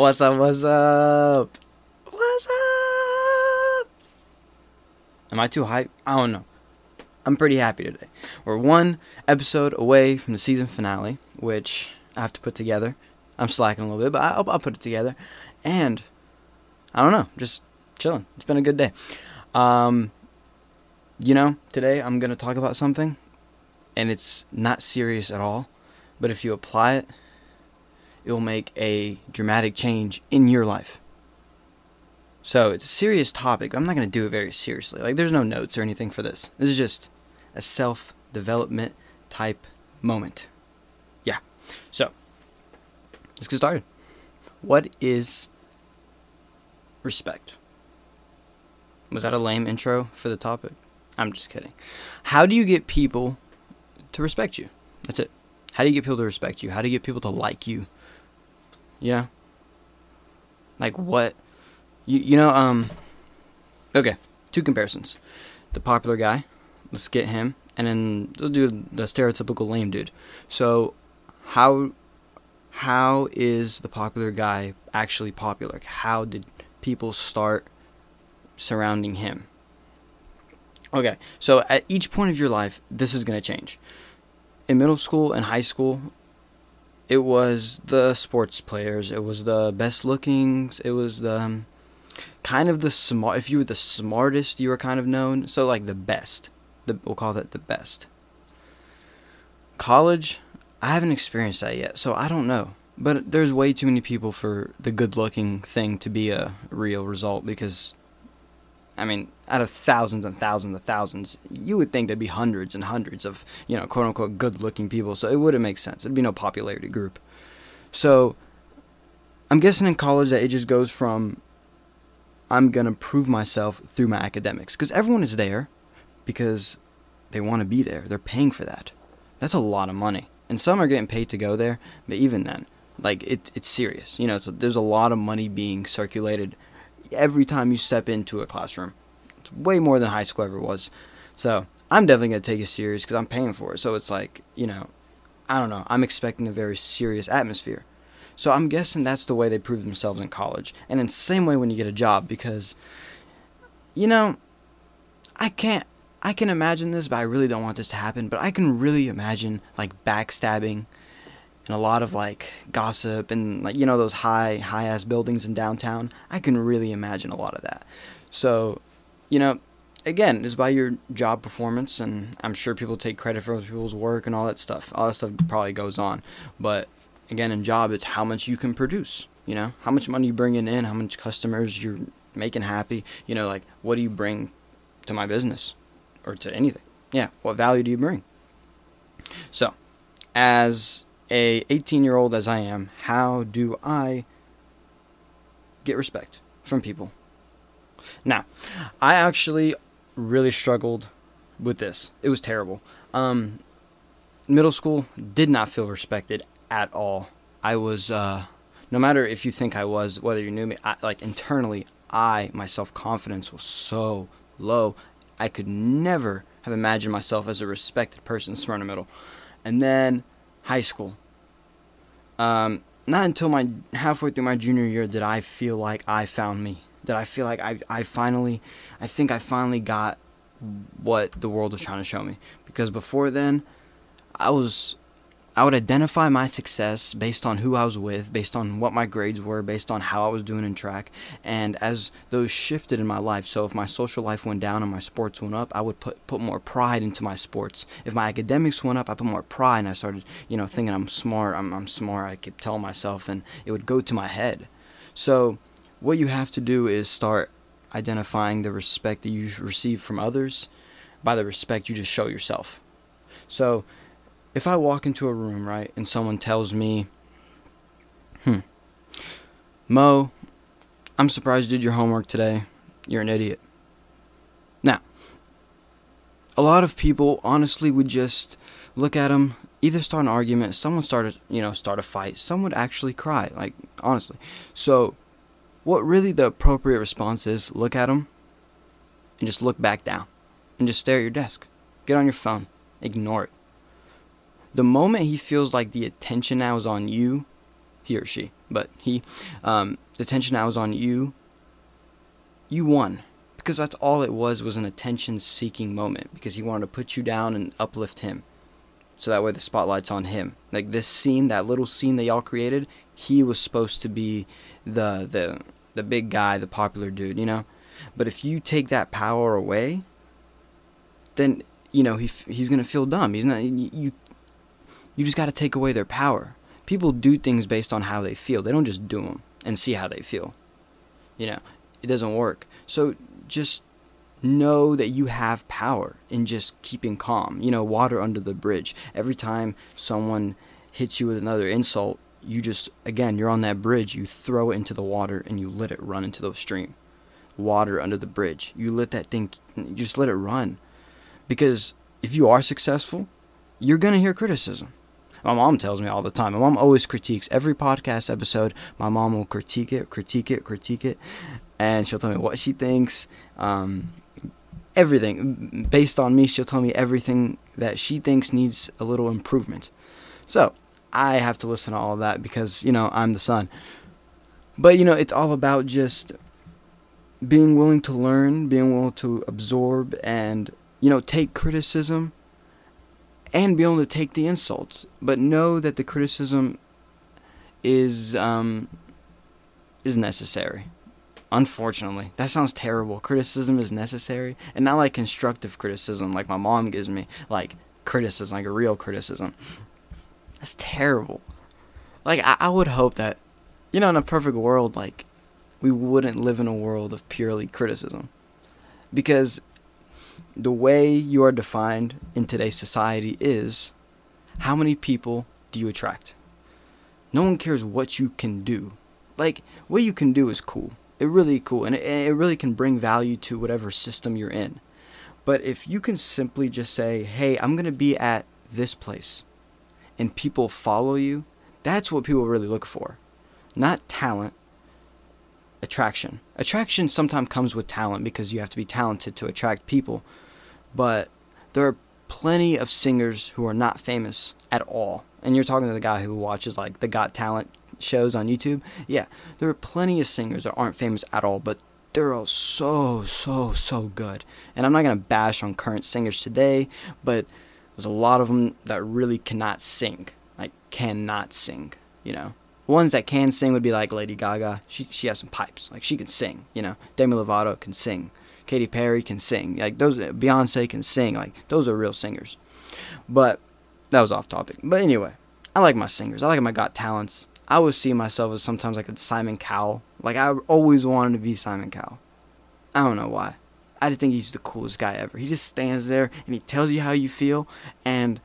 What's up? What's up? What's up? Am I too hype? I don't know. I'm pretty happy today. We're one episode away from the season finale, which I have to put together. I'm slacking a little bit, but I'll, I'll put it together. And I don't know, just chilling. It's been a good day. Um, you know, today I'm gonna talk about something, and it's not serious at all. But if you apply it, it will make a dramatic change in your life. So it's a serious topic. I'm not going to do it very seriously. Like, there's no notes or anything for this. This is just a self development type moment. Yeah. So, let's get started. What is respect? Was that a lame intro for the topic? I'm just kidding. How do you get people to respect you? That's it. How do you get people to respect you? How do you get people to like you? You know? Like what you you know, um okay, two comparisons. The popular guy, let's get him, and then we'll do the stereotypical lame dude. So how how is the popular guy actually popular? How did people start surrounding him? Okay, so at each point of your life, this is going to change. In middle school and high school, it was the sports players, it was the best looking, it was the um, kind of the smart. If you were the smartest, you were kind of known. So like the best, the, we'll call that the best. College, I haven't experienced that yet, so I don't know. But there's way too many people for the good looking thing to be a real result because I mean, out of thousands and thousands of thousands, you would think there'd be hundreds and hundreds of, you know, quote unquote good looking people. So it wouldn't make sense. It'd be no popularity group. So I'm guessing in college that it just goes from I'm going to prove myself through my academics. Because everyone is there because they want to be there. They're paying for that. That's a lot of money. And some are getting paid to go there. But even then, like, it, it's serious. You know, so there's a lot of money being circulated every time you step into a classroom. It's way more than high school ever was. So I'm definitely going to take it serious because I'm paying for it. So it's like, you know, I don't know. I'm expecting a very serious atmosphere. So I'm guessing that's the way they prove themselves in college. And in the same way when you get a job because, you know, I can't. I can imagine this, but I really don't want this to happen. But I can really imagine like backstabbing and a lot of like gossip and like you know those high high ass buildings in downtown i can really imagine a lot of that. So you know again it's by your job performance and i'm sure people take credit for people's work and all that stuff. All that stuff probably goes on. But again in job it's how much you can produce you know? How much money you bringing in how much customers you're making happy you know like what do you bring to my business or to anything? Yeah what value do you bring? So as a 18 year old as I am, how do I get respect from people? Now, I actually really struggled with this. It was terrible. Um, middle school did not feel respected at all. I was, uh, no matter if you think I was, whether you knew me, I, like internally, I, my self confidence was so low. I could never have imagined myself as a respected person in Smyrna Middle. And then high school. Um, not until my halfway through my junior year did I feel like I found me. Did I feel like I, I finally, I think I finally got what the world was trying to show me. Because before then, I was I would identify my success based on who I was with, based on what my grades were, based on how I was doing in track. And as those shifted in my life, so if my social life went down and my sports went up, I would put put more pride into my sports. If my academics went up, I put more pride and I started, you know, thinking I'm smart, I'm I'm smart, I kept telling myself and it would go to my head. So what you have to do is start identifying the respect that you receive from others by the respect you just show yourself. So if I walk into a room, right, and someone tells me, hmm, Mo, I'm surprised you did your homework today. You're an idiot. Now, a lot of people honestly would just look at them, either start an argument, someone started, you know, start a fight, some would actually cry, like, honestly. So, what really the appropriate response is look at them and just look back down and just stare at your desk. Get on your phone, ignore it the moment he feels like the attention now is on you, he or she, but he, um, the attention I was on you, you won. Because that's all it was, was an attention seeking moment. Because he wanted to put you down and uplift him. So that way the spotlight's on him. Like this scene, that little scene that y'all created, he was supposed to be the the the big guy, the popular dude, you know? But if you take that power away, then you know he he's gonna feel dumb. He's not you. You just got to take away their power. People do things based on how they feel. They don't just do them and see how they feel. You know, it doesn't work. So just know that you have power in just keeping calm. You know, water under the bridge. Every time someone hits you with another insult, you just again you're on that bridge. You throw it into the water and you let it run into the stream. Water under the bridge. You let that thing. Just let it run because if you are successful, you're going to hear criticism. My mom tells me all the time. My mom always critiques every podcast episode. My mom will critique it, critique it, critique it, and she'll tell me what she thinks. Um, everything based on me. She'll tell me everything that she thinks needs a little improvement. So I have to listen to all that because you know I'm the son. But you know it's all about just being willing to learn, being willing to absorb, and you know, take criticism and be able to take the insults, but know that the criticism is um, is necessary. Unfortunately, that sounds terrible. Criticism is necessary, and not like constructive criticism, like my mom gives me, like criticism, like a real criticism. That's terrible. Like I, I would hope that, you know, in a perfect world, like we wouldn't live in a world of purely criticism, because the way you are defined in today's society is how many people do you attract? No one cares what you can do. Like, what you can do is cool. It really cool. And it, it really can bring value to whatever system you're in. But if you can simply just say, hey, I'm going to be at this place, and people follow you, that's what people really look for. Not talent, attraction. Attraction sometimes comes with talent because you have to be talented to attract people. But there are plenty of singers who are not famous at all. And you're talking to the guy who watches like the Got Talent shows on YouTube. Yeah, there are plenty of singers that aren't famous at all, but they're all so, so, so good. And I'm not going to bash on current singers today, but there's a lot of them that really cannot sing. Like, cannot sing, you know? Ones that can sing would be like Lady Gaga. She she has some pipes. Like she can sing, you know. Demi Lovato can sing. Katy Perry can sing. Like those Beyonce can sing. Like those are real singers. But that was off topic. But anyway, I like my singers. I like my got talents. I would see myself as sometimes like a Simon Cowell. Like I always wanted to be Simon Cowell. I don't know why. I just think he's the coolest guy ever. He just stands there and he tells you how you feel and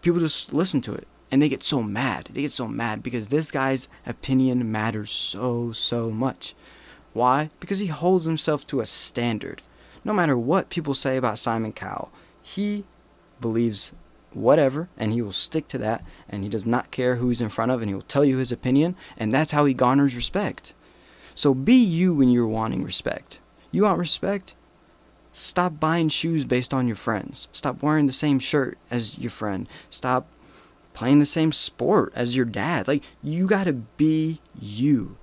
people just listen to it and they get so mad. They get so mad because this guy's opinion matters so, so much. Why? Because he holds himself to a standard. No matter what people say about Simon Cowell, he believes whatever and he will stick to that and he does not care who he's in front of and he will tell you his opinion and that's how he garners respect. So be you when you're wanting respect. You want respect? Stop buying shoes based on your friends. Stop wearing the same shirt as your friend. Stop playing the same sport as your dad. Like you got to be you.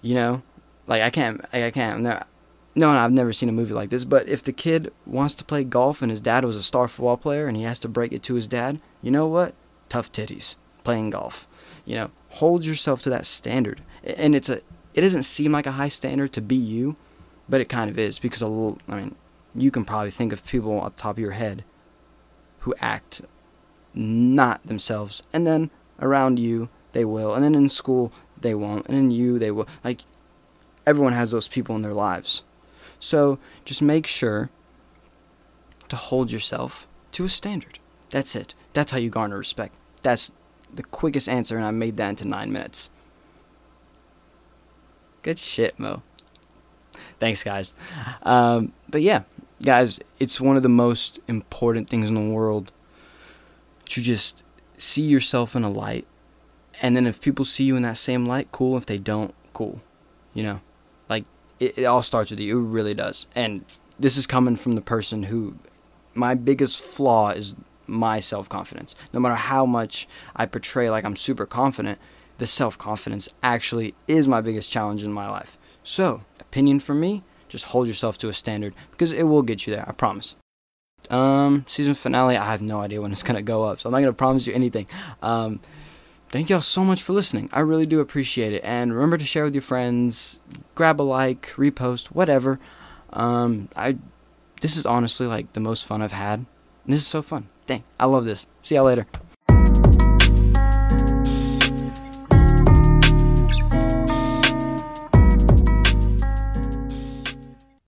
You know, like I can't, I can't. No, no, I've never seen a movie like this. But if the kid wants to play golf and his dad was a star football player and he has to break it to his dad, you know what? Tough titties playing golf. You know, hold yourself to that standard. And it's a, it doesn't seem like a high standard to be you, but it kind of is because a little. I mean, you can probably think of people off the top of your head who act not themselves. And then around you, they will. And then in school, they won't. And in you, they will. Like, everyone has those people in their lives. So just make sure to hold yourself to a standard. That's it. That's how you garner respect. That's the quickest answer, and I made that into nine minutes. Good shit, Mo. Thanks, guys. Um, but yeah, guys, it's one of the most important things in the world to just see yourself in a light. And then if people see you in that same light, cool. If they don't, cool. You know, like it, it all starts with you. It really does. And this is coming from the person who my biggest flaw is my self confidence. No matter how much I portray like I'm super confident, the self confidence actually is my biggest challenge in my life. So, opinion from me, just hold yourself to a standard because it will get you there, I promise. Um, season finale, I have no idea when it's gonna go up, so I'm not gonna promise you anything. Um, thank y'all so much for listening. I really do appreciate it. And remember to share with your friends, grab a like, repost, whatever. Um, I this is honestly like the most fun I've had. And this is so fun. Dang, I love this. See y'all later.